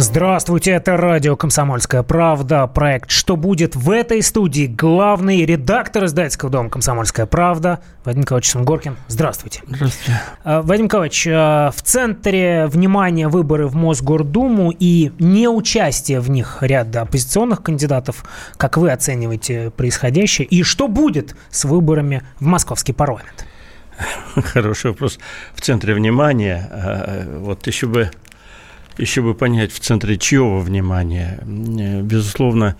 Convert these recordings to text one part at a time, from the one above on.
Здравствуйте, это радио «Комсомольская правда», проект «Что будет?» В этой студии главный редактор издательского дома «Комсомольская правда» Вадим Николаевич Сунгоркин. Здравствуйте. Здравствуйте. А, Вадим Николаевич, а, в центре внимания выборы в Мосгордуму и неучастие в них ряда оппозиционных кандидатов. Как вы оцениваете происходящее? И что будет с выборами в московский парламент? Хороший вопрос. В центре внимания, а, вот еще бы еще бы понять, в центре чьего внимания. Безусловно,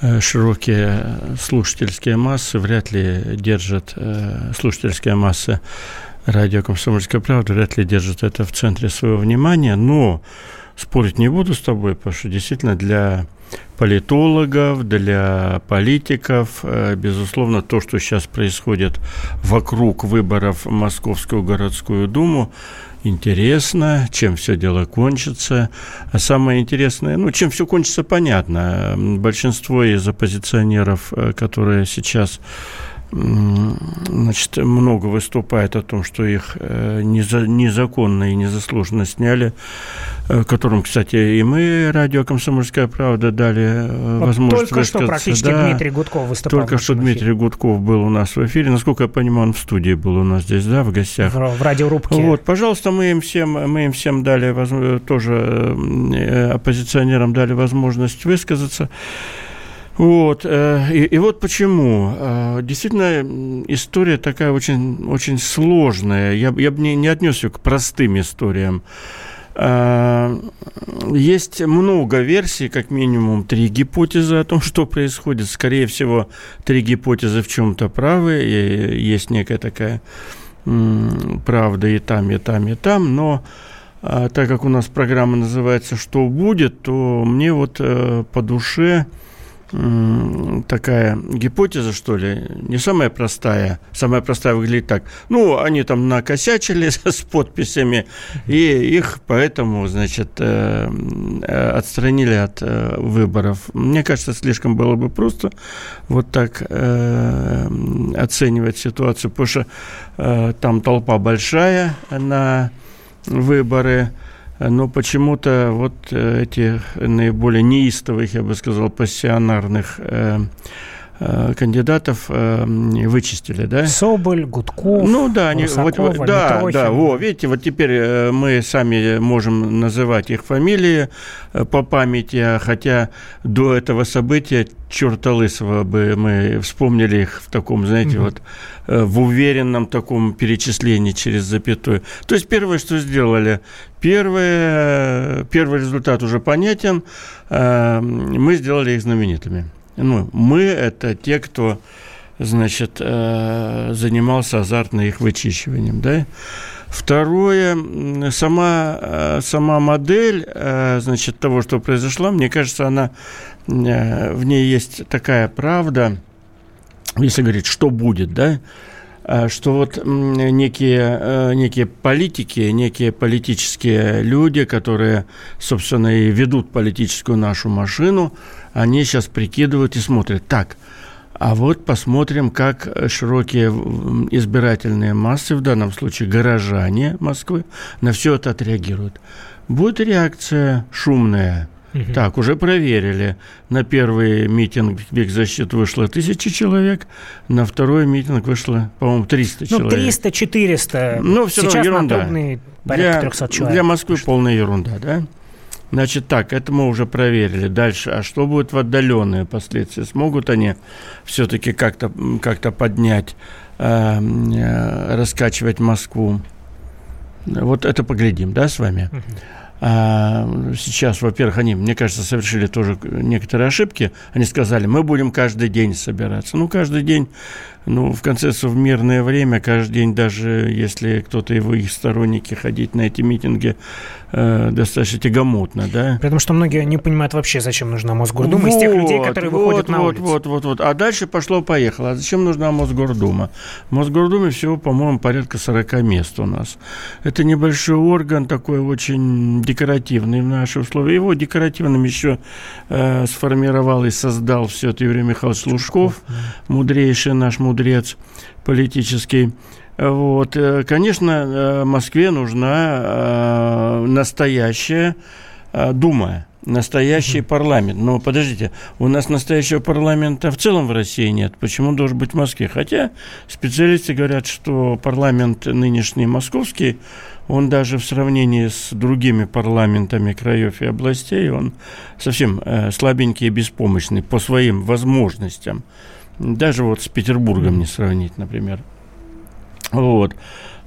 э, широкие слушательские массы вряд ли держат, э, слушательская масса радио «Комсомольская правда» вряд ли держит это в центре своего внимания, но спорить не буду с тобой, потому что действительно для политологов, для политиков, э, безусловно, то, что сейчас происходит вокруг выборов в Московскую городскую думу, интересно, чем все дело кончится. А самое интересное, ну, чем все кончится, понятно. Большинство из оппозиционеров, э, которые сейчас значит, много выступает о том, что их э, незаконно и незаслуженно сняли, э, которым, кстати, и мы, радио «Комсомольская правда», дали вот возможность Только что практически да, Дмитрий Гудков выступал Только что Дмитрий эфире. Гудков был у нас в эфире. Насколько я понимаю, он в студии был у нас здесь, да, в гостях. В, в радиорубке. Вот, пожалуйста, мы им всем, мы им всем дали, тоже оппозиционерам дали возможность высказаться. Вот, э, и, и вот почему. Э, действительно, история такая очень, очень сложная. Я, я бы не, не отнес ее к простым историям. Э, есть много версий, как минимум три гипотезы о том, что происходит. Скорее всего, три гипотезы в чем-то правы. Есть некая такая правда и там, и там, и там. Но так как у нас программа называется «Что будет?», то мне вот по душе такая гипотеза, что ли, не самая простая. Самая простая выглядит так. Ну, они там накосячили с подписями, и их поэтому, значит, э, э, отстранили от э, выборов. Мне кажется, слишком было бы просто вот так оценивать ситуацию, потому что там толпа большая на выборы – но почему-то вот э, эти наиболее неистовых, я бы сказал, пассионарных э, кандидатов вычистили, да? Соболь, Гудков, Ну да, они, вот, вот, да, да, во, видите, вот теперь мы сами можем называть их фамилии по памяти, хотя до этого события черта лысого бы мы вспомнили их в таком, знаете, угу. вот в уверенном таком перечислении через запятую. То есть первое, что сделали, Первое, первый результат уже понятен. Э, мы сделали их знаменитыми. Ну, мы – это те, кто, значит, э, занимался азартно их вычищиванием, да. Второе, сама, э, сама модель, значит, того, что произошло, мне кажется, она, в ней есть такая правда, если говорить, что будет, да, Э, что вот некие, э, некие политики, некие политические люди, которые, собственно, и ведут политическую нашу машину, они сейчас прикидывают и смотрят, так, а вот посмотрим, как широкие избирательные массы, в данном случае горожане Москвы, на все это отреагируют. Будет реакция шумная – Угу. Так, уже проверили. На первый митинг «Век защиты» вышло тысяча человек, на второй митинг вышло, по-моему, 300 ну, человек. Ну, 300-400. Ну, все Сейчас равно ерунда. порядка для, 300 человек. Для Москвы полная ерунда, да? Значит, так, это мы уже проверили. Дальше, а что будет в отдаленные последствия? Смогут они все-таки как-то как поднять, э, э, раскачивать Москву? Вот это поглядим, да, с вами? А сейчас, во-первых, они, мне кажется, совершили тоже некоторые ошибки. Они сказали, мы будем каждый день собираться. Ну, каждый день ну, в конце концов, в мирное время, каждый день, даже если кто-то его их сторонники ходить на эти митинги, э, достаточно тягомотно, да. Потому что многие не понимают вообще, зачем нужна Мосгордума, вот, из тех людей, которые вот, выходят на вот, улицу. Вот, вот, вот. А дальше пошло-поехало. А зачем нужна Мосгордума? В Мосгордуме всего, по-моему, порядка 40 мест у нас. Это небольшой орган, такой очень декоративный в наши условия. Его декоративным еще э, сформировал и создал все это Юрий Михайлович Лужков, мудрейший наш мудрец политический. Вот. Э, конечно, э, Москве нужна э, настоящая Дума, настоящий mm-hmm. парламент. Но подождите, у нас настоящего парламента в целом в России нет. Почему он должен быть в Москве? Хотя специалисты говорят, что парламент нынешний московский, он даже в сравнении с другими парламентами краев и областей, он совсем слабенький и беспомощный по своим возможностям. Даже вот с Петербургом не сравнить, например. Вот.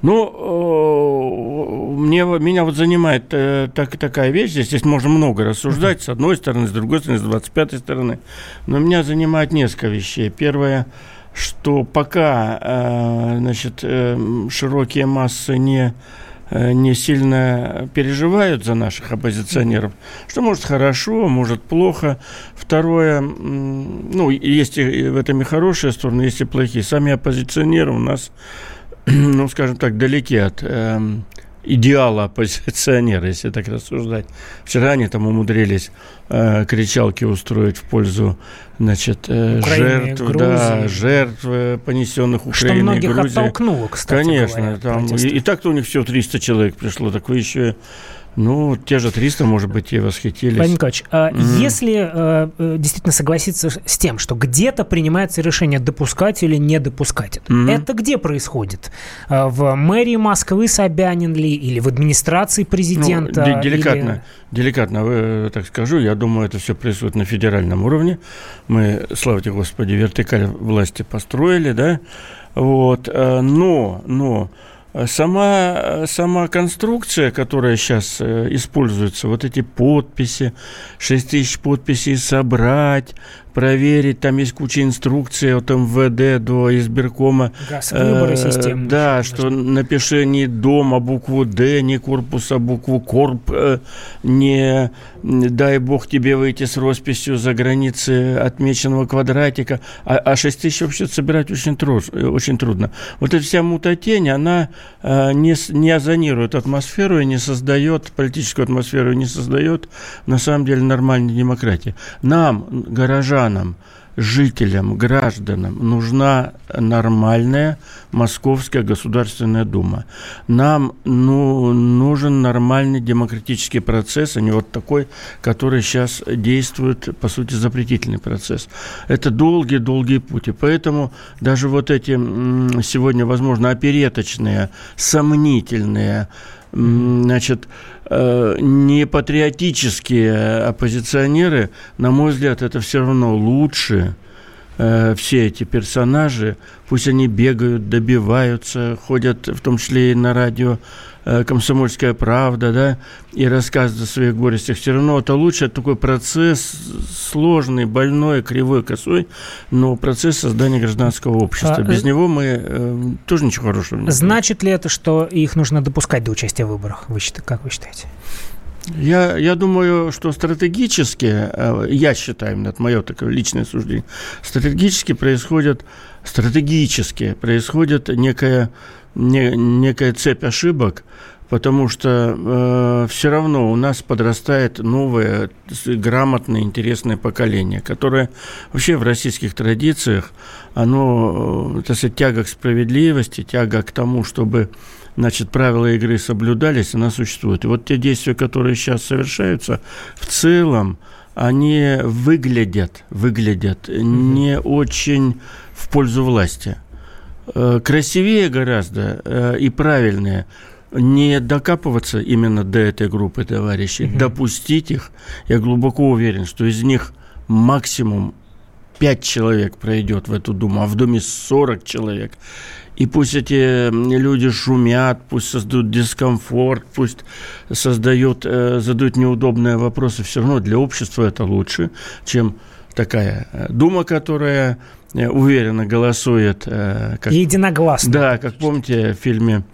Ну, мне, меня вот занимает э, так, такая вещь, здесь, здесь можно много рассуждать, с одной стороны, с другой стороны, с 25 стороны, но меня занимает несколько вещей. Первое, что пока, э, значит, э, широкие массы не Э, не сильно переживают за наших оппозиционеров, что может хорошо, может плохо. Второе, ну, есть и в этом и хорошие стороны, есть и плохие. Сами оппозиционеры у нас, ну, скажем так, далеки от эм, идеала оппозиционера, если так рассуждать. Вчера они там умудрились э, кричалки устроить в пользу значит, э, жертв, Грузии. да, жертв, э, понесенных Украиной Что многих Грузии. оттолкнуло, кстати Конечно, говоря, там, и, и так-то у них все 300 человек пришло, так вы еще ну, те же 300, может быть, и восхитились. Владимир Николаевич, mm-hmm. если э, э, действительно согласиться с тем, что где-то принимается решение допускать или не допускать это, mm-hmm. это где происходит? А, в мэрии Москвы Собянин ли или в администрации президента? Ну, деликатно, или... деликатно вы, так скажу, я думаю, это все происходит на федеральном уровне. Мы, слава тебе Господи, вертикаль власти построили, да, вот, но, но Сама, сама конструкция, которая сейчас э, используется, вот эти подписи, 6 тысяч подписей собрать, проверить, там есть куча инструкций от МВД до избиркома. Газ, выборы э, Да, что напиши не дом, а букву Д, не корпус, а букву Корп, э, не дай бог тебе выйти с росписью за границы отмеченного квадратика. А, а 6 тысяч вообще собирать очень, труд, очень трудно. Вот эта вся мутатень, она э, не, не озонирует атмосферу и не создает, политическую атмосферу и не создает, на самом деле, нормальной демократии. Нам, горожан, горожанам, жителям, гражданам нужна нормальная Московская Государственная Дума. Нам ну, нужен нормальный демократический процесс, а не вот такой, который сейчас действует, по сути, запретительный процесс. Это долгий-долгий путь. И поэтому даже вот эти сегодня, возможно, опереточные, сомнительные значит, э, не патриотические оппозиционеры, на мой взгляд, это все равно лучше, э, все эти персонажи, пусть они бегают, добиваются, ходят в том числе и на радио «Комсомольская правда», да, и рассказывает о своих горестях, все равно это лучше, такой процесс сложный, больной, кривой, косой, но процесс создания гражданского общества. А, Без него мы э, тоже ничего хорошего не Значит ли это, что их нужно допускать до участия в выборах? Вы, как вы считаете? Я, я думаю, что стратегически, э, я считаю, это мое такое личное суждение, стратегически происходит, стратегически происходит некая не, некая цепь ошибок, потому что э, все равно у нас подрастает новое, грамотное, интересное поколение, которое вообще в российских традициях, оно, э, так сказать, тяга к справедливости, тяга к тому, чтобы значит, правила игры соблюдались, она существует. И вот те действия, которые сейчас совершаются, в целом, они выглядят, выглядят mm-hmm. не очень в пользу власти. Э, красивее гораздо э, и правильнее не докапываться именно до этой группы товарищей, угу. допустить их. Я глубоко уверен, что из них максимум 5 человек пройдет в эту Думу, а в Думе 40 человек. И пусть эти люди шумят, пусть создают дискомфорт, пусть создают, э, задают неудобные вопросы, все равно для общества это лучше, чем такая дума, которая уверенно голосует. Как, Единогласно. Да, как помните в фильме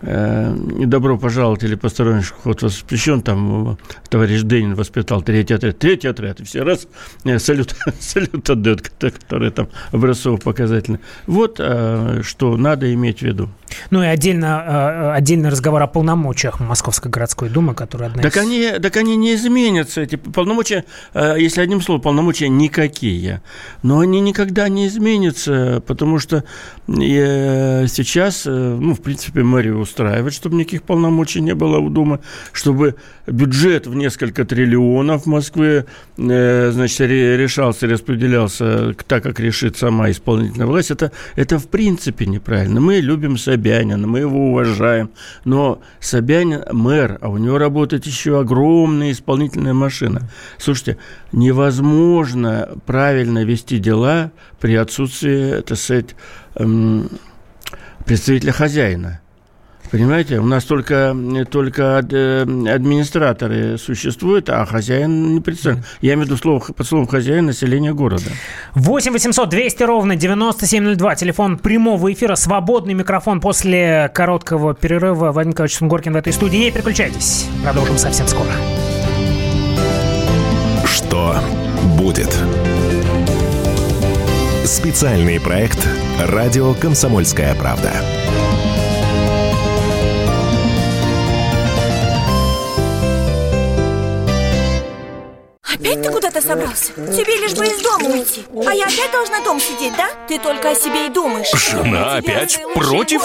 Э, добро пожаловать или посторонний вход воспрещен, там э, товарищ Денин воспитал третий отряд, третий отряд, и все раз э, салют, салют отдают, который там образцово-показательный. Вот что надо иметь в виду. Ну и отдельно, отдельный разговор о полномочиях Московской городской думы, которая одна так из... Они, так они не изменятся, эти полномочия, если одним словом, полномочия никакие, но они никогда не изменятся, потому что сейчас, ну, в принципе, мэрию устраивает, чтобы никаких полномочий не было у Думы, чтобы бюджет в несколько триллионов э, значит, решался, распределялся так, как решит сама исполнительная власть. Это, это в принципе неправильно. Мы любим Собянина, мы его уважаем, но Собянин мэр, а у него работает еще огромная исполнительная машина. Слушайте, невозможно правильно вести дела при отсутствии, так сказать, эм, представителя хозяина. Понимаете, у нас только, только э, администраторы существуют, а хозяин не представлен. Я имею в виду слово, под словом хозяин население города. 8 800 200 ровно 9702. Телефон прямого эфира. Свободный микрофон после короткого перерыва. Владимир Николаевич Сунгоркин в этой студии. Не переключайтесь. Продолжим совсем скоро. Что будет? Специальный проект «Радио Комсомольская правда». Опять ты куда-то собрался? Тебе лишь бы из дома уйти. А я опять должна дома сидеть, да? Ты только о себе и думаешь. Жена опять против?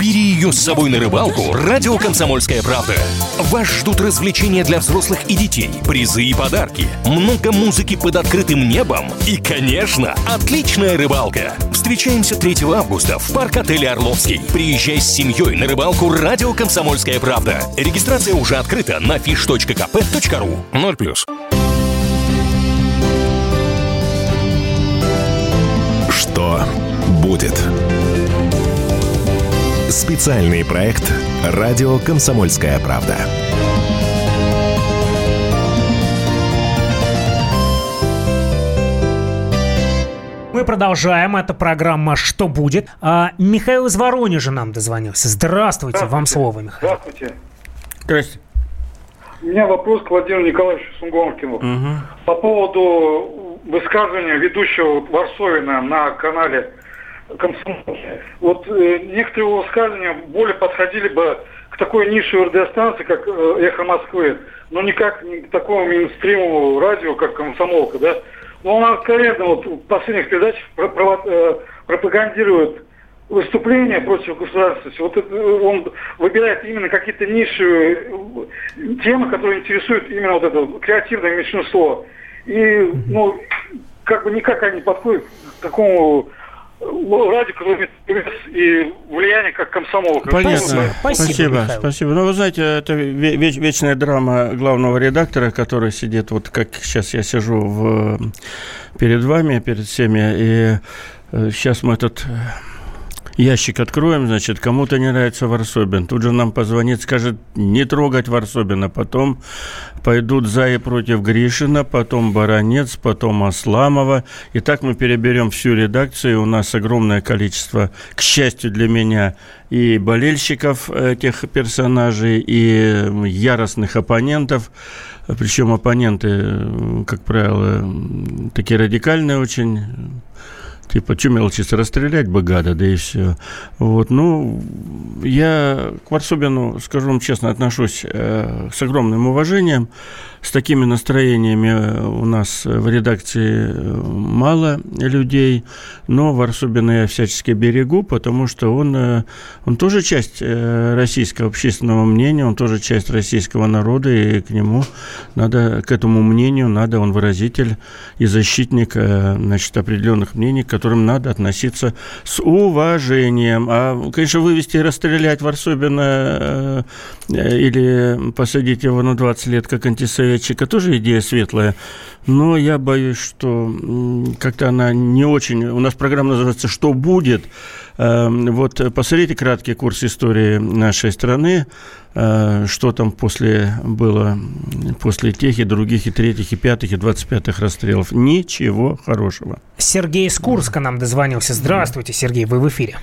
Бери ее с собой на рыбалку. Радио «Комсомольская правда» Вас ждут развлечения для взрослых и детей Призы и подарки Много музыки под открытым небом И, конечно, отличная рыбалка. Встречаемся 3 августа в парк-отеле «Орловский» Приезжай с семьей на рыбалку Радио «Комсомольская правда» Регистрация уже открыта на fish.kp.ru 0+. Что будет? Специальный проект «Радио Комсомольская правда». Мы продолжаем. Это программа «Что будет?». А, Михаил из Воронежа нам дозвонился. Здравствуйте. Здравствуйте. Вам слово, Михаил. Здравствуйте. Здравствуйте. У меня вопрос к Владимиру Николаевичу Сунгоркину. Угу. По поводу высказывания ведущего Варсовина на канале комсомолки. Вот э, некоторые его высказывания более подходили бы к такой нише радиостанции, как э, «Эхо Москвы», но никак не к такому мейнстримовому радио, как «Комсомолка», да. Но он откровенно вот в последних передачах про, про, э, пропагандирует выступления против государственности, вот это, он выбирает именно какие-то нишевые темы, которые интересуют именно вот это креативное меньшинство. И, ну, как бы никак они подходят к такому радио, которое имеет и влияние как комсомол. Понятно. Спасибо. Спасибо. спасибо. Ну, вы знаете, это веч, вечная драма главного редактора, который сидит, вот как сейчас я сижу в, перед вами, перед всеми, и сейчас э, мы этот ящик откроем, значит, кому-то не нравится Варсобин. Тут же нам позвонит, скажет, не трогать Варсобина. Потом пойдут за и против Гришина, потом Баранец, потом Асламова. И так мы переберем всю редакцию. У нас огромное количество, к счастью для меня, и болельщиков этих персонажей, и яростных оппонентов. Причем оппоненты, как правило, такие радикальные очень Типа, что мелочиться, расстрелять бы гада, да и все. Вот, ну, я к Варсобину, скажу вам честно, отношусь э, с огромным уважением с такими настроениями э, у нас в редакции э, мало людей, но Варсобина я всячески берегу, потому что он, э, он тоже часть российского общественного мнения, он тоже часть российского народа, и к нему надо, к этому мнению надо, он выразитель и защитник значит, определенных мнений, которым надо относиться с уважением. А, конечно, вывести и расстрелять Варсобина или посадить его на 20 лет как антисовет подрядчика тоже идея светлая, но я боюсь, что как-то она не очень... У нас программа называется «Что будет?», вот посмотрите краткий курс истории нашей страны, э, что там после было, после тех и других, и третьих, и пятых, и двадцать пятых расстрелов. Ничего хорошего. Сергей из Курска нам дозвонился. Здравствуйте, Сергей, вы в эфире.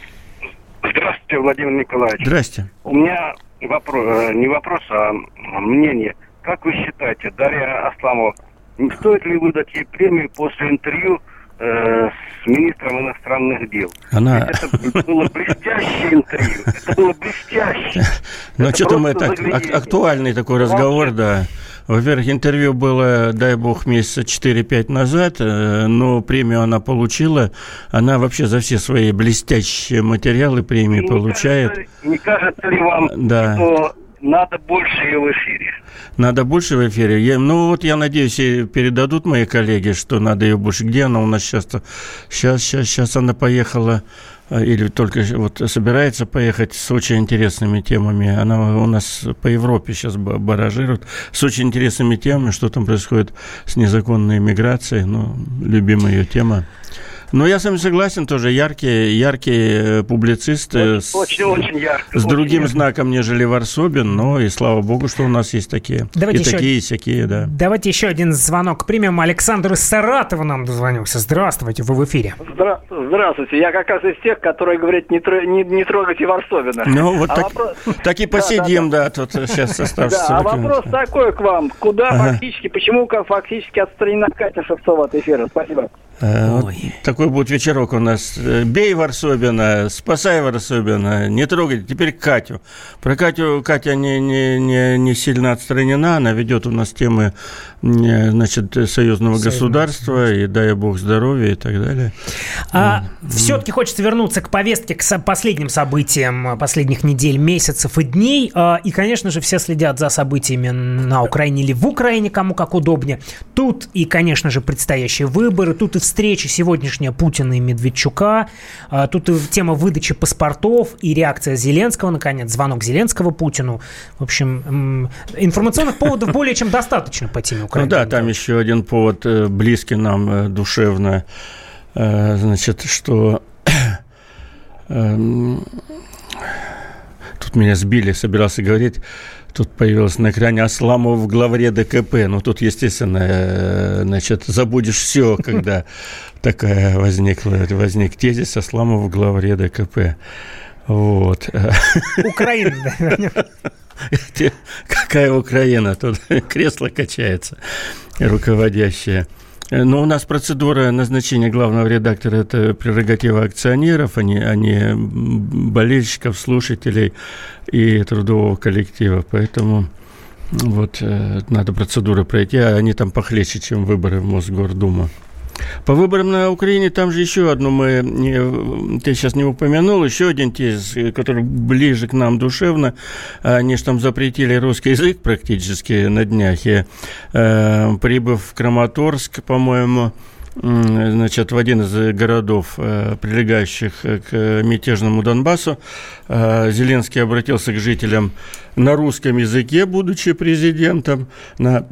Здравствуйте, Владимир Николаевич. Здрасте. У меня вопрос, э, не вопрос, а мнение. Как вы считаете, Дарья Асламова, не стоит ли выдать ей премию после интервью э, с министром иностранных дел? Она... Это было блестящее интервью. Это было блестяще. Ну, что-то мы так, актуальный такой разговор, да. Во-первых, интервью было, дай бог, месяца 4-5 назад, э, но премию она получила. Она вообще за все свои блестящие материалы премии не получает. Кажется, не кажется ли вам, да. что надо больше ее в эфире? Надо больше в эфире. Я, ну вот я надеюсь, передадут мои коллеги, что надо ее больше. Где она у нас сейчас? -то? Сейчас, сейчас, сейчас она поехала а, или только вот собирается поехать с очень интересными темами. Она у нас по Европе сейчас баражирует с очень интересными темами, что там происходит с незаконной миграцией, ну, любимая ее тема. Ну, я с вами согласен тоже. Яркий, яркий э, публицист. Очень, с, очень, очень яркий. С другим яркий. знаком, нежели Варсобин. Но и слава богу, что у нас есть такие. Давайте и еще, такие, и всякие, да. Давайте еще один звонок примем. Александр из Саратова нам дозвонился. Здравствуйте, вы в эфире. Здра- здравствуйте. Я как раз из тех, которые говорят, не, тр- не, не трогайте Варсобина. Ну, вот а так, вопрос... так и посидим, да, да, да. тут сейчас оставшись. Да, а вопрос такой к вам. Куда фактически, почему фактически отстранена Катя Шевцова от эфира? Спасибо. Э, вот такой будет вечерок у нас. Э, бей Варсобина, спасай Варсобина, не трогайте. Теперь Катю. Про Катю Катя не, не, не, не сильно отстранена. Она ведет у нас темы значит, союзного Союз. государства и дай бог здоровья и так далее. А, mm. Все-таки хочется вернуться к повестке, к последним событиям последних недель, месяцев и дней. А, и, конечно же, все следят за событиями на Украине или в Украине, кому как удобнее. Тут и, конечно же, предстоящие выборы, тут и встреча сегодняшняя Путина и Медведчука, а, тут и тема выдачи паспортов и реакция Зеленского, наконец, звонок Зеленского Путину. В общем, информационных поводов более чем достаточно по теме Украины. Ну да, там еще один повод э, близкий нам э, душевно, э, значит, что тут меня сбили, собирался говорить, Тут появилось на экране Асламов в главаре ДКП. Ну, тут, естественно, э, значит, забудешь все, когда такая возникла, возник тезис Асламов в главаре ДКП. Вот. Украина, Какая Украина? Тут кресло качается руководящее. Э, но у нас процедура назначения главного редактора – это прерогатива акционеров, а не, а не болельщиков, слушателей и трудового коллектива. Поэтому вот э, надо процедуры пройти, а они там похлеще, чем выборы в Мосгордуму. По выборам на Украине там же еще одно мы, ты сейчас не упомянул, еще один тезис, который ближе к нам душевно. Они же там запретили русский язык практически на днях. И, э, прибыв в Краматорск, по-моему, значит, в один из городов, э, прилегающих к мятежному Донбассу, э, Зеленский обратился к жителям на русском языке, будучи президентом, на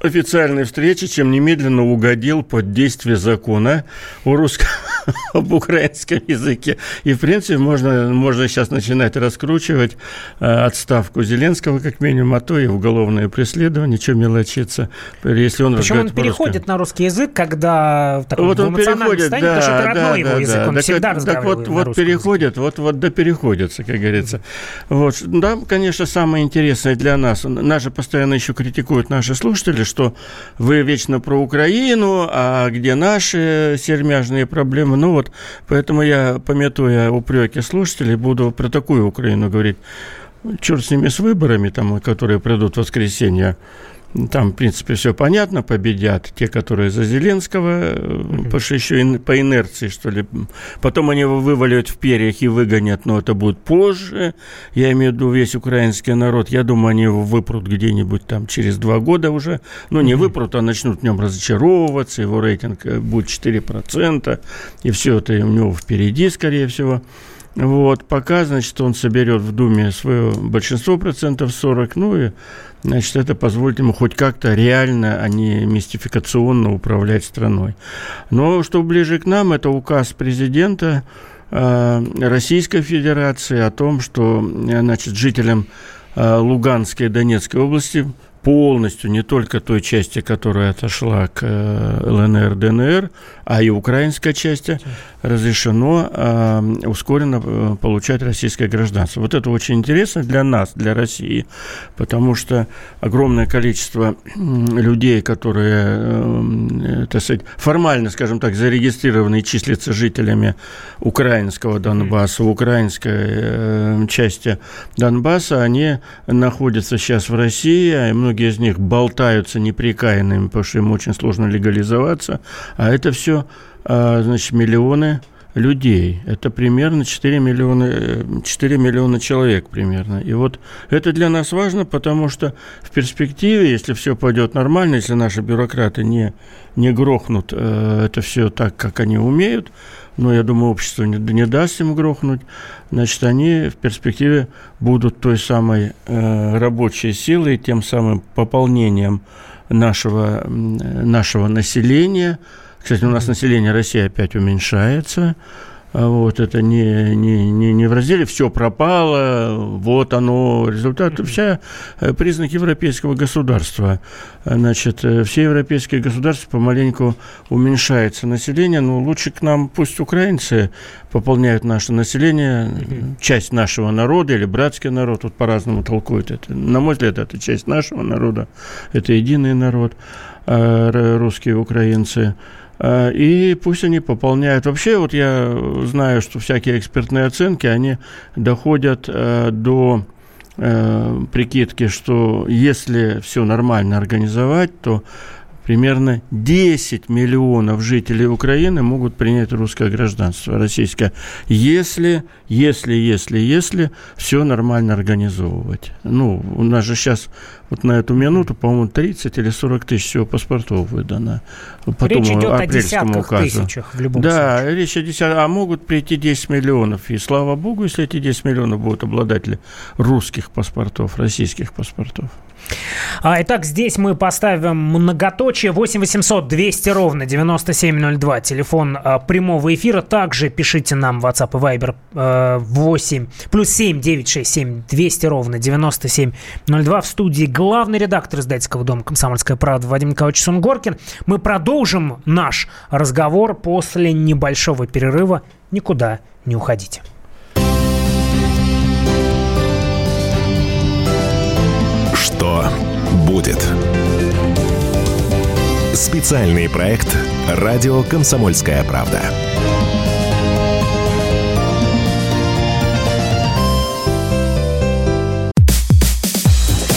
официальной встречи, чем немедленно угодил под действие закона о русском об украинском языке. И, в принципе, можно, можно сейчас начинать раскручивать э, отставку Зеленского, как минимум, а то и уголовное преследование, что мелочиться, если он Причем он переходит на русский язык, когда в вот он переходит, состоянии, да, что это родной да, его да, язык, он так, всегда так, так вот, вот переходит, языке. вот, вот да переходится, как говорится. Вот, да, конечно, самое интересное для нас, наши постоянно еще критикуют наши слушатели, что вы вечно про Украину, а где наши сермяжные проблемы? Ну вот, поэтому я, пометуя упреки слушателей, буду про такую Украину говорить. Черт с ними, с выборами, там, которые придут в воскресенье. Там, в принципе, все понятно, победят те, которые за Зеленского, mm-hmm. потому что еще по инерции, что ли. Потом они его вывалят в перьях и выгонят, но это будет позже. Я имею в виду весь украинский народ. Я думаю, они его выпрут где-нибудь там через два года уже. Ну, не mm-hmm. выпрут, а начнут в нем разочаровываться, его рейтинг э, будет 4%, и все это у него впереди, скорее всего. Вот, пока, значит, он соберет в Думе свое большинство процентов 40, ну и Значит, это позволит ему хоть как-то реально, а не мистификационно управлять страной. Но что ближе к нам, это указ президента Российской Федерации о том, что значит, жителям Луганской и Донецкой области полностью, не только той части, которая отошла к э, ЛНР, ДНР, а и украинской части, разрешено э, ускоренно получать российское гражданство. Вот это очень интересно для нас, для России, потому что огромное количество людей, которые, э, так сказать, формально, скажем так, зарегистрированы и числятся жителями украинского Донбасса, украинской э, части Донбасса, они находятся сейчас в России, и многие многие из них болтаются неприкаянными, потому что им очень сложно легализоваться, а это все, а, значит, миллионы людей. Это примерно 4 миллиона, 4 миллиона человек примерно. И вот это для нас важно, потому что в перспективе, если все пойдет нормально, если наши бюрократы не, не грохнут э, это все так, как они умеют, но я думаю, общество не, не даст им грохнуть, значит, они в перспективе будут той самой э, рабочей силой, тем самым пополнением нашего, нашего населения. Кстати, у нас население России опять уменьшается. А вот это не, не, не, не в разделе все пропало, вот оно, результат, вся э, признак европейского государства. Значит, э, все европейские государства помаленьку уменьшается население, но лучше к нам пусть украинцы пополняют наше население, часть нашего народа или братский народ, тут по-разному толкуют это. На мой взгляд, это часть нашего народа, это единый народ, а русские украинцы – Э, и пусть они пополняют. Вообще, вот я знаю, что всякие экспертные оценки, они доходят э, до э, прикидки, что если все нормально организовать, то примерно 10 миллионов жителей Украины могут принять русское гражданство, российское, если, если, если, если все нормально организовывать. Ну, у нас же сейчас вот на эту минуту, по-моему, 30 или 40 тысяч всего паспортов выдано. По речь идет о десятках указу. тысячах в любом да, случае. Да, речь о десятках, а могут прийти 10 миллионов. И слава богу, если эти 10 миллионов будут обладатели русских паспортов, российских паспортов. А, итак, здесь мы поставим многоточие 8 800 200 ровно 9702. Телефон а, прямого эфира. Также пишите нам в WhatsApp и Viber а, 8 плюс 7 967 200 ровно 9702. В студии главный редактор издательского дома «Комсомольская правда» Вадим Николаевич Сунгоркин. Мы продолжим наш разговор после небольшого перерыва. Никуда не уходите. Что будет? Специальный проект «Радио Комсомольская правда».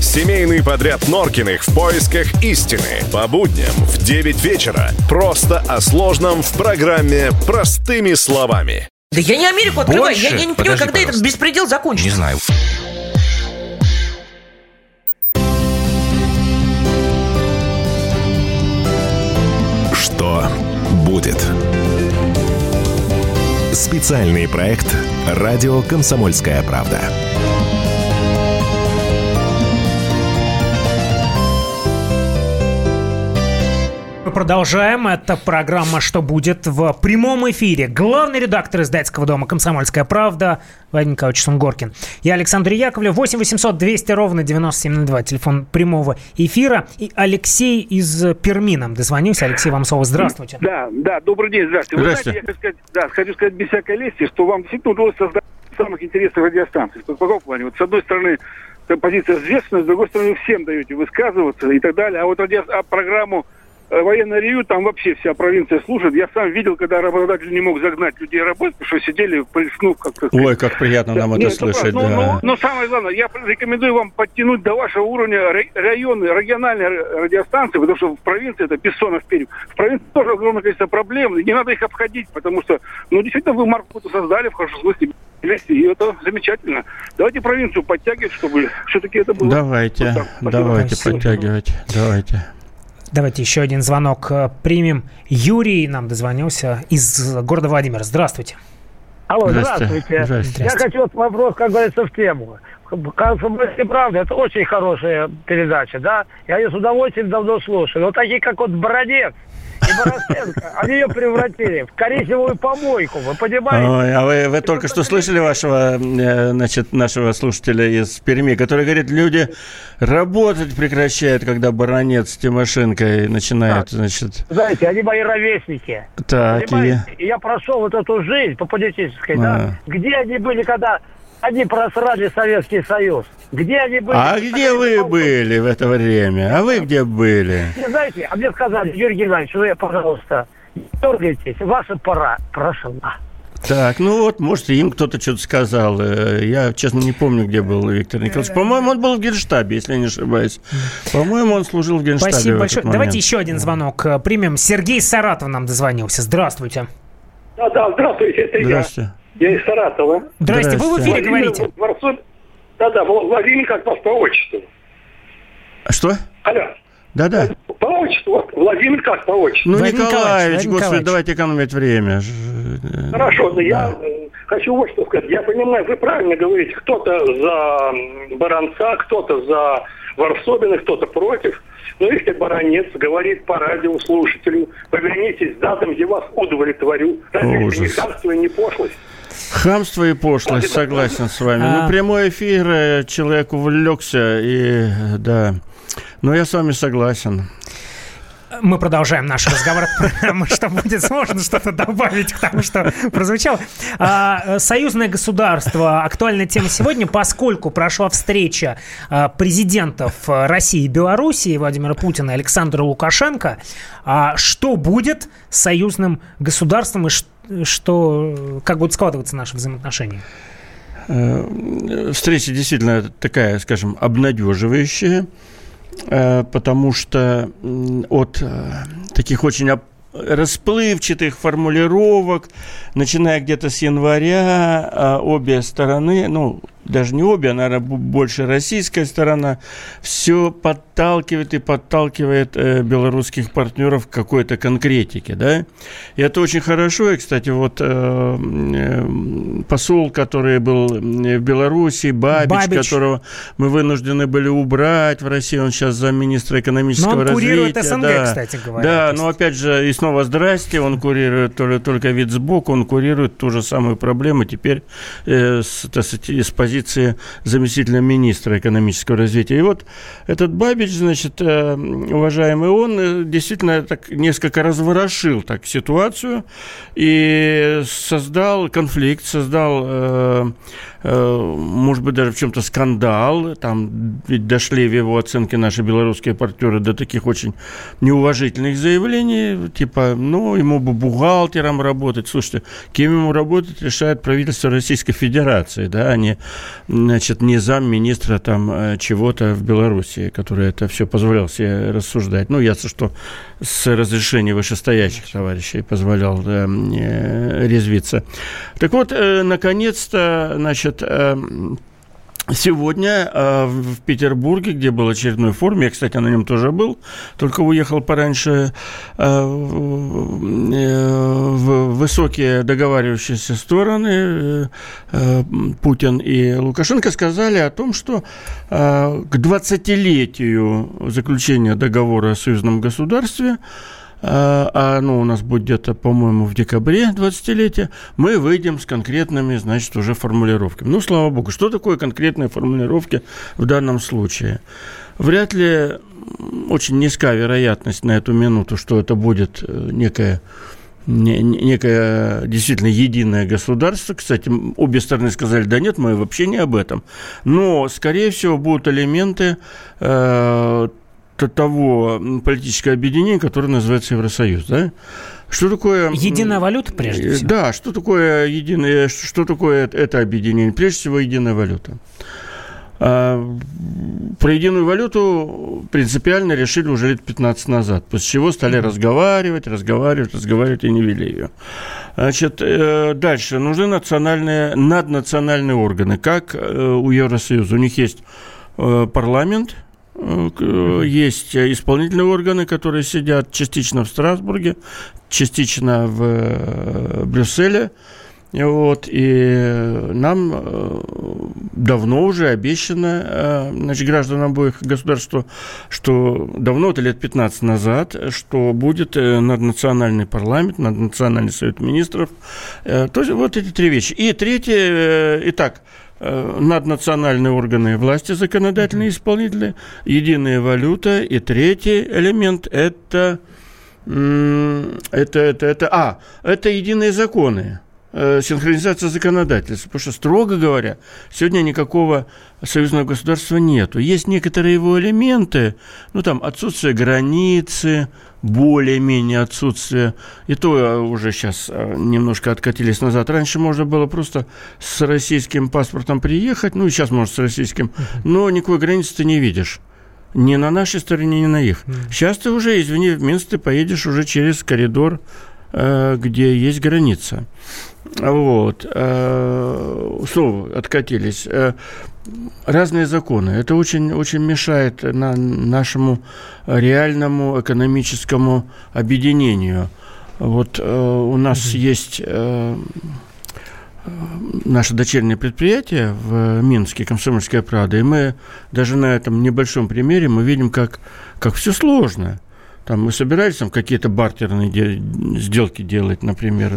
Семейный подряд Норкиных в поисках истины. По будням в 9 вечера. Просто о сложном в программе «Простыми словами». Да я не Америку открываю. Больше? Я, я не понимаю, когда пожалуйста. этот беспредел закончится. Не знаю. Что будет? Специальный проект «Радио Комсомольская правда». Мы продолжаем. Это программа «Что будет» в прямом эфире. Главный редактор издательского дома «Комсомольская правда» Владимир Николаевич Сунгоркин. Я Александр Яковлев. 8 800 200 ровно 9702. Телефон прямого эфира. И Алексей из Перми нам дозвонился. Алексей, вам слово. Здравствуйте. Да, да, добрый день. Здравствуйте. Вы Здравствуйте. знаете, я хочу сказать, да, хочу сказать без всякой лести, что вам действительно удалось создать самых интересных радиостанций. В каком плане? Вот с одной стороны, позиция известная, с другой стороны, всем даете высказываться и так далее. А вот радио, а программу военное ревю, там вообще вся провинция слушает. Я сам видел, когда работодатель не мог загнать людей работать, потому что сидели, ну, как-то... Ой, как приятно нам Нет, это слышать, ну, да. Но, но самое главное, я рекомендую вам подтянуть до вашего уровня районы, региональные радиостанции, потому что в провинции, это Бессонов Пермь, в провинции тоже огромное количество проблем, и не надо их обходить, потому что, ну, действительно, вы марку создали, в хорошем смысле, и это замечательно. Давайте провинцию подтягивать, чтобы все-таки это было. Давайте, вот давайте Спасибо. подтягивать, давайте. Давайте еще один звонок э, примем. Юрий нам дозвонился из города Владимира. Здравствуйте. Алло, здравствуйте. здравствуйте. Я хочу вот вопрос, как говорится, в тему. «Комсомольская правда» – это очень хорошая передача, да? Я ее с удовольствием давно слушаю. Но такие, как вот Бородец, и Борисенко, они ее превратили в коричневую помойку, вы понимаете? Ой, а вы, вы только что слышали вашего, э, значит, нашего слушателя из Перми, который говорит, люди работать прекращают, когда баронец с Тимошенко начинают, так. значит... Знаете, они мои ровесники. Так, и... Я прошел вот эту жизнь по политической, а. да? Где они были, когда они просрали Советский Союз. Где они были? А где вы были в это время? А вы где были? Не знаете, а мне сказали, Юрий Геннадьевич, вы, пожалуйста, не дергайтесь, ваша пора прошла. Так, ну вот, может, им кто-то что-то сказал. Э, я, честно, не помню, где был Виктор Николаевич. По-моему, он был в Генштабе, если я не ошибаюсь. По-моему, он служил в Генштабе. Спасибо большое. Давайте еще один звонок э, примем. Сергей Саратов нам дозвонился. Здравствуйте. Да, да, здравствуйте, это Здравствуйте. Я из Саратова. Здрасте, вы в эфире говорите. Да-да, Владимир как вас по отчеству. Что? Алло. Да-да. По отчеству. Владимир как по отчеству? Ну, Владимир Николаевич, господи, Николаевич. давайте экономить время. Хорошо, да. я э, хочу вот что сказать. Я понимаю, вы правильно говорите, кто-то за Баранца, кто-то за Варсобина, кто-то против. Но если баронец говорит по радио слушателю, повернитесь задом, я вас удовлетворю. Разве это не хамство и не пошлость? Хамство и пошлость, согласен с вами. Ну, а... Ну, прямой эфир, э, человек увлекся, и да. Но я с вами согласен. Мы продолжаем наш разговор, что будет сложно что-то добавить к тому, что прозвучало. А, союзное государство. Актуальная тема сегодня, поскольку прошла встреча а, президентов России и Белоруссии Владимира Путина и Александра Лукашенко. А, что будет с союзным государством и что, как будут складываться наши взаимоотношения? Э, встреча действительно такая, скажем, обнадеживающая. Э, потому что от э, таких очень расплывчатых формулировок, начиная где-то с января, а обе стороны, ну, даже не обе, а, наверное, больше российская сторона, все подталкивает и подталкивает э, белорусских партнеров к какой-то конкретике, да. И это очень хорошо. И, кстати, вот э, э, посол, который был в Беларуси, Бабич, Бабич, которого мы вынуждены были убрать в России, он сейчас замминистра экономического но он развития. курирует СНГ, да. кстати говоря. Да, но опять же, и снова здрасте, он курирует только, только вид сбоку, он курирует ту же самую проблему теперь э, с, с, с позиции позиции заместителя министра экономического развития. И вот этот Бабич, значит, э, уважаемый, он э, действительно так несколько разворошил так ситуацию и создал конфликт, создал э, может быть, даже в чем-то скандал. Там ведь дошли в его оценке наши белорусские партнеры до таких очень неуважительных заявлений, типа, ну, ему бы бухгалтером работать. Слушайте, кем ему работать, решает правительство Российской Федерации, да, а не, значит, не замминистра там э, чего-то в Беларуси, который это все позволял себе рассуждать. Ну, ясно, что с разрешения вышестоящих товарищей позволял да, э, резвиться. Так вот, наконец-то, значит, Значит, эм, Сегодня э, в Петербурге, где был очередной форум, я, кстати, на нем тоже был, только уехал пораньше, э, э, в высокие договаривающиеся стороны Путин и Лукашенко сказали о том, что к 20-летию заключения договора о союзном государстве а ну, у нас будет где-то, по-моему, в декабре 20-летие, мы выйдем с конкретными, значит, уже формулировками. Ну, слава богу, что такое конкретные формулировки в данном случае? Вряд ли очень низка вероятность на эту минуту, что это будет э, некое некое действительно единое государство. Кстати, обе стороны сказали, да нет, мы вообще не об этом. Но, скорее всего, будут элементы э, того политического объединения, которое называется Евросоюз, да? Что такое... Единая валюта, прежде всего? Да, что такое единое, что такое это объединение? Прежде всего, единая валюта. А, про единую валюту принципиально решили уже лет 15 назад, после чего стали разговаривать, разговаривать, разговаривать и не вели ее. Значит, дальше. Нужны национальные, наднациональные органы, как у Евросоюза. У них есть парламент, есть исполнительные органы, которые сидят частично в Страсбурге, частично в Брюсселе. Вот, и нам э, давно уже обещано, э, значит, гражданам обоих государств, что давно, это лет 15 назад, что будет э, наднациональный парламент, наднациональный совет министров. То есть вот эти три вещи. И третье, итак, наднациональные органы власти, законодательные, исполнительные, единая валюта. И третий элемент – это, это, это, это, а, это единые законы. Э, синхронизация законодательства. Потому что, строго говоря, сегодня никакого союзного государства нету. Есть некоторые его элементы, ну там отсутствие границы, более-менее отсутствие. И то э, уже сейчас э, немножко откатились назад. Раньше можно было просто с российским паспортом приехать, ну и сейчас можно с российским, но никакой границы ты не видишь. Ни на нашей стороне, ни на их. Сейчас ты уже, извини, в Минск ты поедешь уже через коридор, где есть граница. Вот. Э, снова откатились. Э, разные законы. Это очень, очень мешает на нашему реальному экономическому объединению. Вот э, у нас угу. есть наше дочернее предприятие в Минске, Комсомольская правда, и мы даже на этом небольшом примере мы видим, как, как все сложно. Там мы собирались там какие-то бартерные де- сделки делать, например,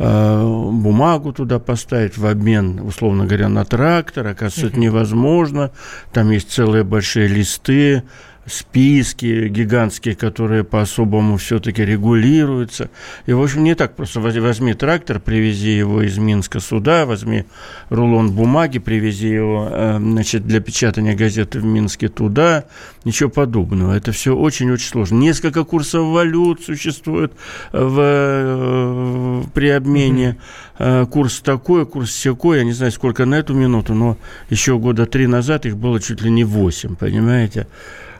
э, бумагу туда поставить в обмен, условно говоря, на трактор. Оказывается, это невозможно. Там есть целые большие листы списки гигантские, которые по-особому все-таки регулируются. И, в общем, не так просто возьми трактор, привези его из Минска сюда, возьми рулон бумаги, привези его э, значит, для печатания газеты в Минске туда. Ничего подобного. Это все очень-очень сложно. Несколько курсов валют существует в, э, при обмене. Mm-hmm. Курс такой, курс секой. Я не знаю, сколько на эту минуту, но еще года три назад их было чуть ли не восемь, понимаете?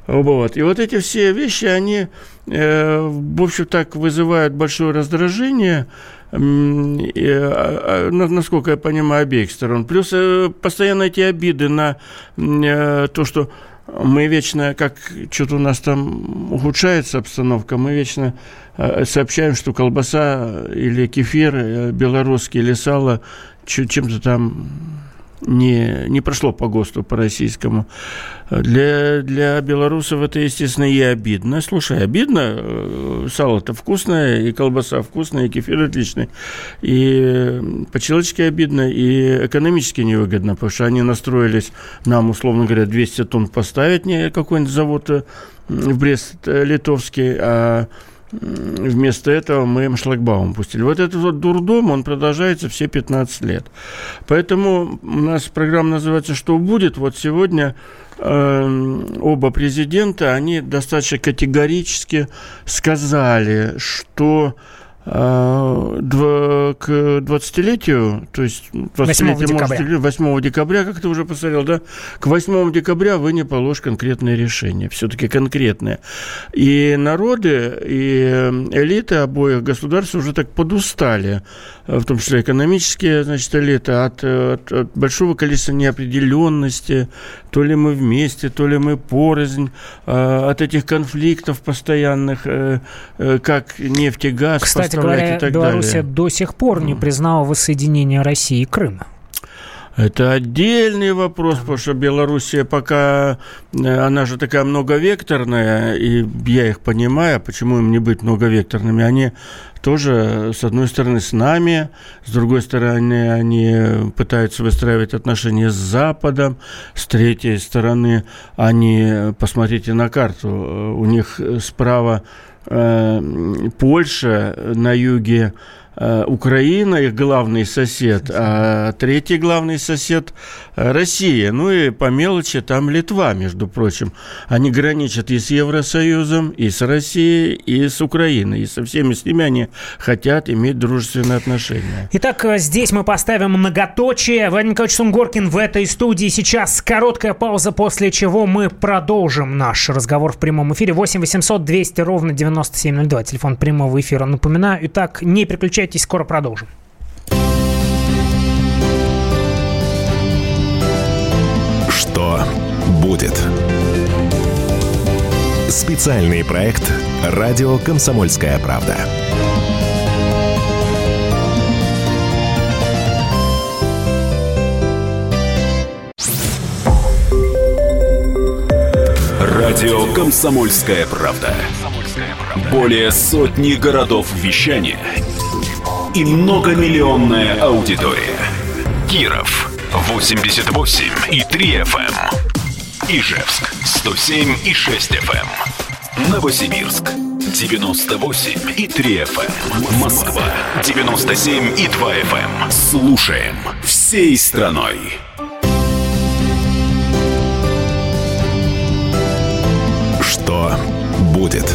Вот. И вот эти все вещи, они, э, в общем, так вызывают большое раздражение, э, э, насколько я понимаю, обеих сторон. Плюс э, постоянно эти обиды на то, что мы вечно, как что-то у нас там ухудшается обстановка, мы вечно сообщаем, что колбаса или кефир белорусский или сало чем-то там не, не прошло по ГОСТу, по российскому. Для, для белорусов это, естественно, и обидно. Слушай, обидно, э, сало-то вкусное, и колбаса вкусная, и кефир отличный. И по-человечески обидно, и экономически невыгодно, потому что они настроились нам, условно говоря, 200 тонн поставить не какой-нибудь завод э, в Брест-Литовский, а Вместо этого мы им шлагбаум пустили. Вот этот вот дурдом, он продолжается все 15 лет. Поэтому у нас программа называется «Что будет?». Вот сегодня э, оба президента, они достаточно категорически сказали, что к 20-летию, то есть 20 декабря. 8 декабря, как ты уже посмотрел, да, к 8 декабря вы не положь конкретное решение, все-таки конкретное. И народы, и элиты обоих государств уже так подустали, в том числе экономические, значит, элиты, от, от, от большого количества неопределенности, то ли мы вместе, то ли мы порознь, а, от этих конфликтов постоянных, э, э, как нефть и газ, Кстати, говоря, Белоруссия далее. до сих пор не признала воссоединение России и Крыма. Это отдельный вопрос, потому что Белоруссия пока, э, она же такая многовекторная, и я их понимаю, почему им не быть многовекторными. Они тоже, с одной стороны, с нами, с другой стороны, они пытаются выстраивать отношения с Западом, с третьей стороны, они, посмотрите на карту, у них справа Э, Польша на юге Э, Украина, их главный сосед, а третий главный сосед э, Россия. Ну и по мелочи там Литва, между прочим. Они граничат и с Евросоюзом, и с Россией, и с Украиной. И со всеми с ними они хотят иметь дружественные отношения. Итак, э, здесь мы поставим многоточие. Владимир Николаевич Сунгоркин в этой студии. Сейчас короткая пауза, после чего мы продолжим наш разговор в прямом эфире. 8 800 200 ровно 9702. Телефон прямого эфира. Напоминаю. Итак, не переключайтесь переключайтесь, скоро продолжим. Что будет? Специальный проект «Радио Комсомольская правда». Радио «Комсомольская правда». Более сотни городов вещания и многомиллионная аудитория. Киров 88 и 3 FM. Эм. Ижевск 107 и 6 FM. Эм. Новосибирск 98 и 3 FM. Эм. Москва 97 и 2 FM. Слушаем всей страной. Что будет?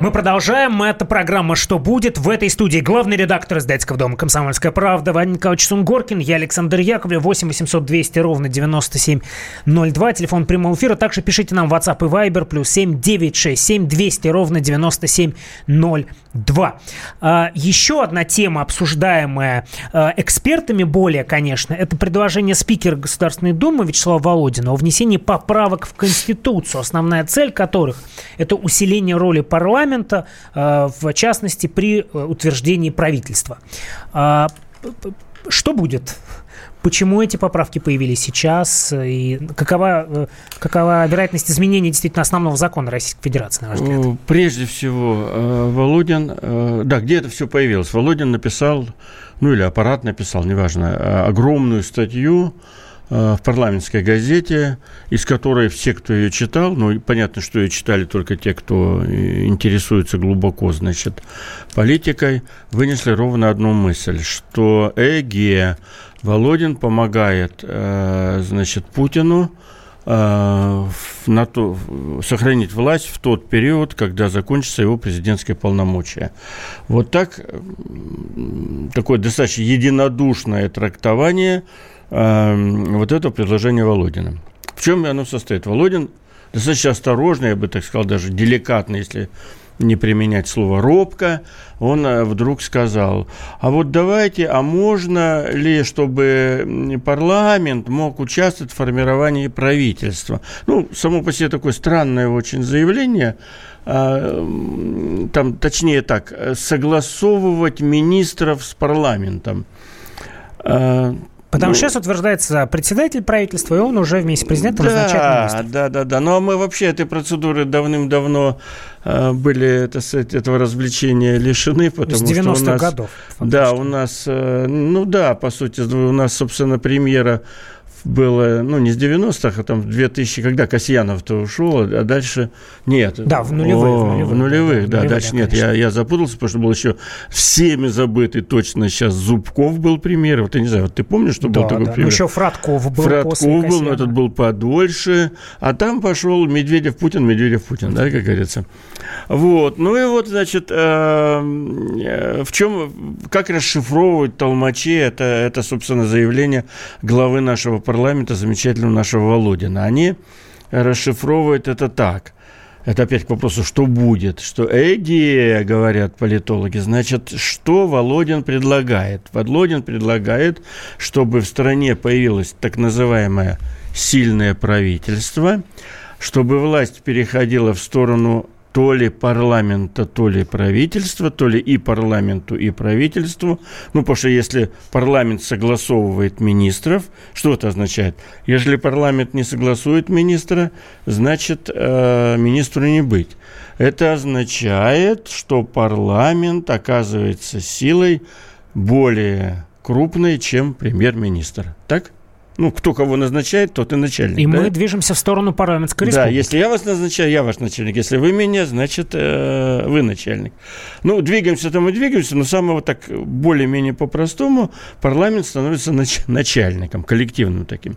Мы продолжаем. Это программа «Что будет?» В этой студии главный редактор издательского дома «Комсомольская правда» Ваня Николаевич Сунгоркин, я Александр Яковлев, 8 800 200 ровно 9702, телефон прямого эфира. Также пишите нам в WhatsApp и Viber, плюс 7 967 200 ровно 9702. А, еще одна тема, обсуждаемая а, экспертами более, конечно, это предложение спикера Государственной Думы Вячеслава Володина о внесении поправок в Конституцию, основная цель которых – это усиление роли парламента парламента, э, в частности, при э, утверждении правительства. А, что будет? Почему эти поправки появились сейчас? И какова, э, какова вероятность изменения действительно основного закона Российской Федерации, на ваш взгляд? Прежде всего, Володин, да, где это все появилось? Володин написал, ну или аппарат написал, неважно, огромную статью в парламентской газете, из которой все, кто ее читал, ну, понятно, что ее читали только те, кто интересуется глубоко, значит, политикой, вынесли ровно одну мысль, что ЭГЕ Володин помогает, э, значит, Путину э, на то, сохранить власть в тот период, когда закончится его президентское полномочие. Вот так, такое достаточно единодушное трактование – вот это предложение Володина. В чем оно состоит? Володин достаточно осторожно, я бы так сказал, даже деликатно, если не применять слово робко, он э, вдруг сказал, а вот давайте, а можно ли, чтобы парламент мог участвовать в формировании правительства? Ну, само по себе такое странное очень заявление, а, там, точнее так, согласовывать министров с парламентом. Потому ну, что сейчас утверждается председатель правительства, и он уже вместе с президентом да, назначает министров. Да, да, да. Ну, а мы вообще этой процедуры давным-давно э, были, это, этого развлечения лишены, потому с 90-х что у нас... годов. Да, у нас, э, ну да, по сути, у нас, собственно, премьера было, ну, не с 90-х, а там в 2000, когда Касьянов-то ушел, а дальше нет. Да, в нулевых. О, в нулевых, в нулевых да, да, дальше нет. Я, я запутался, потому что был еще всеми забытый точно сейчас Зубков был премьер. Вот я не знаю, вот ты помнишь, что да, был такой да. премьер? Ну, еще Фратков был Фратков был, но этот был подольше. А там пошел Медведев-Путин, Медведев-Путин, да, как говорится. Вот. Ну и вот, значит, э, э, в чем, как расшифровывать толмачи, это, это, собственно, заявление главы нашего парламента замечательного нашего Володина. Они расшифровывают это так. Это опять к вопросу, что будет, что идея, говорят политологи, значит, что Володин предлагает? Володин предлагает, чтобы в стране появилось так называемое сильное правительство, чтобы власть переходила в сторону то ли парламента, то ли правительства, то ли и парламенту, и правительству. Ну, потому что если парламент согласовывает министров, что это означает? Если парламент не согласует министра, значит, э, министру не быть. Это означает, что парламент оказывается силой более крупной, чем премьер-министр. Так? Ну, кто кого назначает, тот и начальник. И да? мы движемся в сторону парламентской республики. Да, если я вас назначаю, я ваш начальник. Если вы меня, значит, э, вы начальник. Ну, двигаемся там и двигаемся, но самого так более-менее по-простому парламент становится нач- начальником, коллективным таким.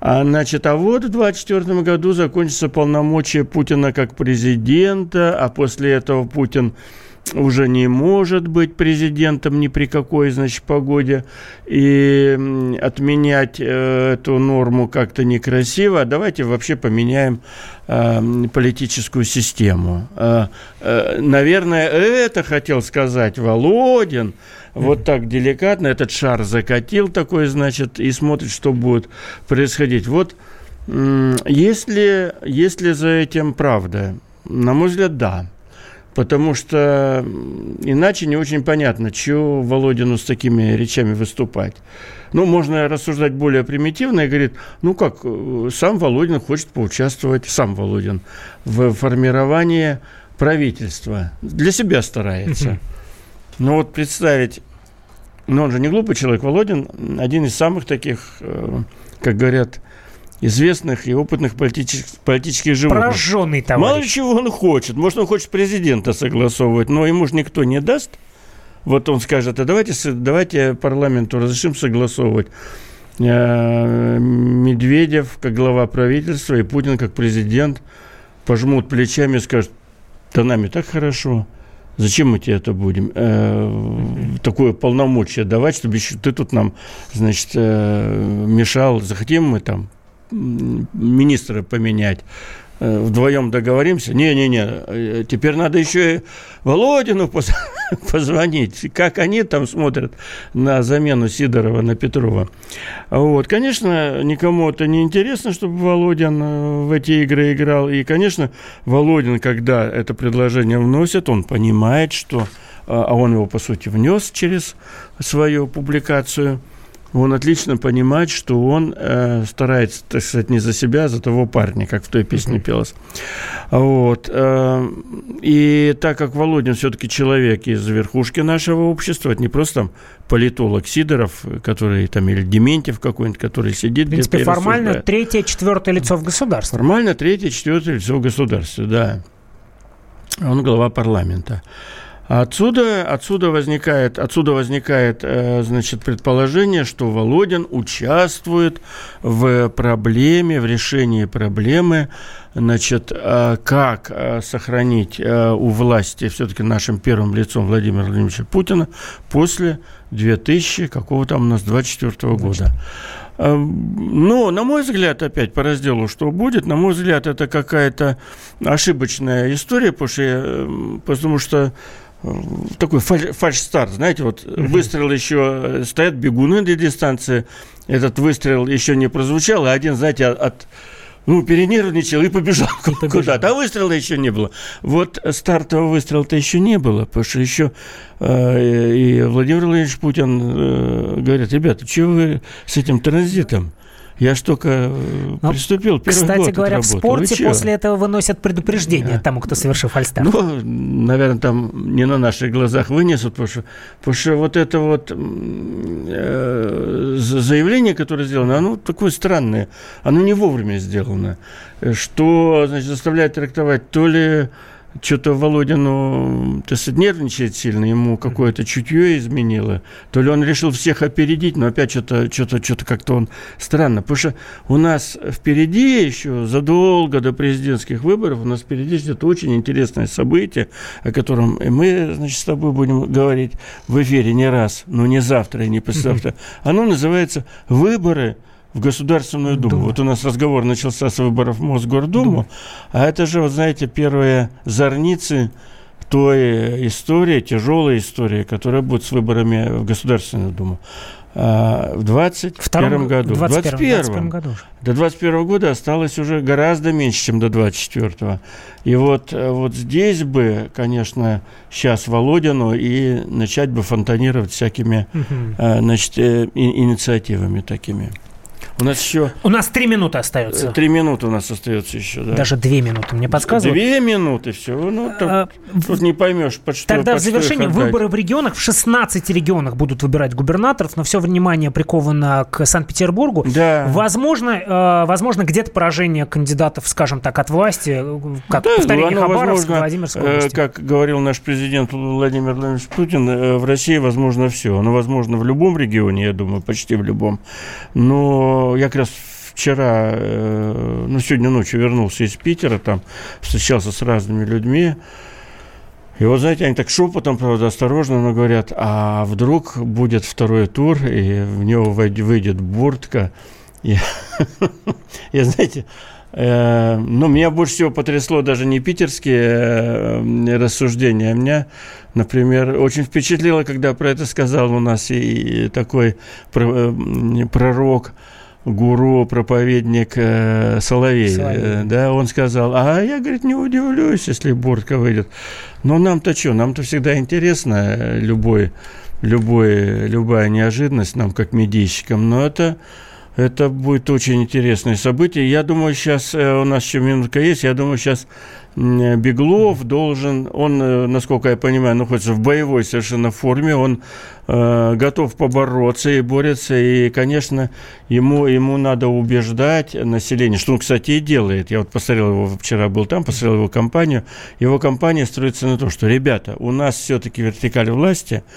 А, значит, а вот в 2024 году закончится полномочия Путина как президента, а после этого Путин уже не может быть президентом ни при какой, значит, погоде, и отменять э, эту норму как-то некрасиво, давайте вообще поменяем э, политическую систему. Э, э, наверное, это хотел сказать Володин, вот так деликатно этот шар закатил такой, значит, и смотрит, что будет происходить. Вот если, если за этим правда, на мой взгляд, да. Потому что иначе не очень понятно, чего Володину с такими речами выступать. Ну, можно рассуждать более примитивно и говорит, ну как, э, сам Володин хочет поучаствовать, сам Володин, в формировании правительства. Для себя старается. Но вот представить, ну он же не глупый человек, Володин один из самых таких, э, как говорят, известных и опытных политических, политических животных. Пораженный товарищ. Мало чего он хочет. Может, он хочет президента согласовывать, но ему же никто не даст. Вот он скажет, а давайте, давайте парламенту разрешим согласовывать. Э, Медведев как глава правительства и Путин как президент пожмут плечами и скажут, да нами так хорошо. Зачем мы тебе это будем? Э, такое полномочие давать, чтобы еще ты тут нам, значит, э, мешал. Захотим мы там министра поменять. Э, вдвоем договоримся. Не-не-не, э, теперь надо еще и Володину позвонить. Как они там смотрят на замену Сидорова на Петрова. Вот. Конечно, никому это не интересно, чтобы Володин э, в эти игры играл. И, конечно, Володин, когда это предложение вносит, он понимает, что... А он его, по сути, внес через свою публикацию – он отлично понимает, что он э, старается, так сказать, не за себя, а за того парня, как в той песне пелось. Вот. Э, и так как Володин все-таки человек из верхушки нашего общества, это не просто там политолог Сидоров, который там, или Дементьев какой-нибудь, который сидит В принципе, формально третье, четвертое лицо в государстве. Формально третье, четвертое лицо в государстве, да. Он глава парламента. Отсюда, отсюда возникает, отсюда возникает э, значит, предположение, что Володин участвует в проблеме, в решении проблемы, значит, э, как э, сохранить у власти все-таки нашим первым лицом Владимира Владимировича Путина после 2000 какого там у нас 24 года. Но, на мой взгляд, опять по разделу, что будет, на мой взгляд, это какая-то ошибочная история, потому что, потому что такой фальш-старт, знаете, вот угу. выстрел еще, э, стоят бегуны для дистанции, этот выстрел еще не прозвучал, а один, знаете, от, ну, перенервничал и побежал, побежал. куда-то, а выстрела еще не было. Вот стартового выстрела-то еще не было, потому что еще э, и Владимир Владимирович Путин э, говорит, ребята, чего вы с этим транзитом? Я ж только э, Но, приступил первый Кстати год говоря, в спорте после этого выносят предупреждение тому, кто совершил фальстарт. Ну, наверное, там не на наших глазах вынесут, потому что, потому что вот это вот э, заявление, которое сделано, оно такое странное, оно не вовремя сделано, что, значит, заставляет трактовать то ли что-то Володину, то есть, нервничает сильно, ему какое-то чутье изменило. То ли он решил всех опередить, но опять что-то что-то что-то как-то он странно. Потому что у нас впереди еще задолго до президентских выборов, у нас впереди ждет очень интересное событие, о котором мы, значит, с тобой будем говорить в эфире не раз, но не завтра и не послезавтра. Оно называется «Выборы в Государственную Думу. Дума. Вот у нас разговор начался с выборов в Мосгордуму, Дума. а это же, вот знаете, первые зорницы той истории, тяжелой истории, которая будет с выборами в Государственную Думу. А, в 21 году. 21, 21 году. До 21 года осталось уже гораздо меньше, чем до 24. И вот, э, вот здесь бы, конечно, сейчас Володину и начать бы фонтанировать всякими угу. значит, э, инициативами такими. У нас еще... У нас три минуты остается. Три минуты у нас остается еще, да. Даже две минуты, мне подсказывают. Две минуты, все. Ну, тут, а, тут не поймешь, под что Тогда под в завершении выборы в регионах. В 16 регионах будут выбирать губернаторов, но все внимание приковано к Санкт-Петербургу. Да. Возможно, э, возможно где-то поражение кандидатов, скажем так, от власти, как да, повторение Хабаровска, Владимирской э, области. Как говорил наш президент Владимир Владимирович Путин, э, в России возможно все. Оно возможно в любом регионе, я думаю, почти в любом. Но я как раз вчера, э, ну, сегодня ночью вернулся из Питера, там встречался с разными людьми. И вот, знаете, они так шепотом, правда, осторожно, но говорят, а вдруг будет второй тур, и в него выйдет Буртка. Я, знаете, э, ну, меня больше всего потрясло даже не питерские э, рассуждения, а меня, например, очень впечатлило, когда про это сказал у нас и такой э, пророк, гуру, проповедник э, Соловей, Соловей. да, он сказал, а я, говорит, не удивлюсь, если Буртка выйдет. Но нам-то что, нам-то всегда интересно э, любой, любой, любая неожиданность нам, как медийщикам, но это это будет очень интересное событие. Я думаю, сейчас э, у нас еще минутка есть. Я думаю, сейчас Беглов должен, он, э, насколько я понимаю, находится в боевой совершенно форме, он э, готов побороться и борется, и, конечно, ему, ему надо убеждать население, что он, кстати, и делает. Я вот посмотрел его, вчера был там, посмотрел его компанию. Его компания строится на том, что, ребята, у нас все-таки вертикаль власти –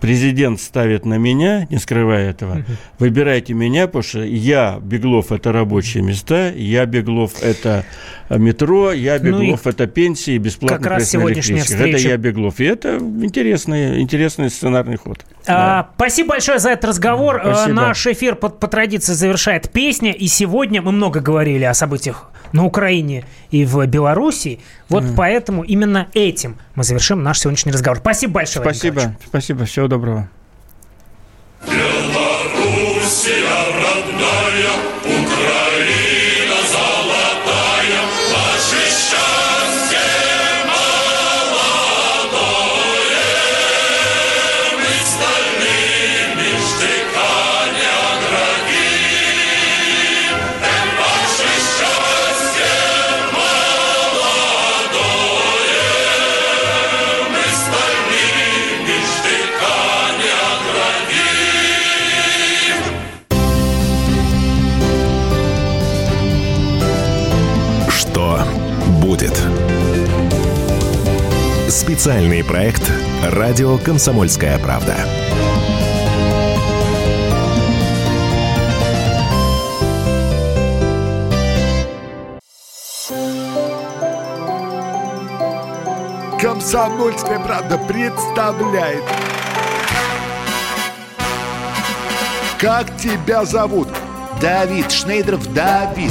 президент ставит на меня, не скрывая этого, выбирайте меня, потому что я, Беглов, это рабочие места, я, Беглов, это метро, я, Беглов, ну это пенсии, бесплатно как раз сегодняшняя встреча. Это я, Беглов. И это интересный, интересный сценарный ход. А, да. Спасибо большое за этот разговор. Спасибо. Наш эфир по, по традиции завершает песня, и сегодня мы много говорили о событиях на Украине и в Беларуси. Вот mm. поэтому именно этим мы завершим наш сегодняшний разговор. Спасибо большое. Спасибо. Спасибо. Всего доброго. Белоруссия родная, Специальный проект «Радио Комсомольская правда». «Комсомольская правда» представляет Как тебя зовут? Давид Шнейдров Давид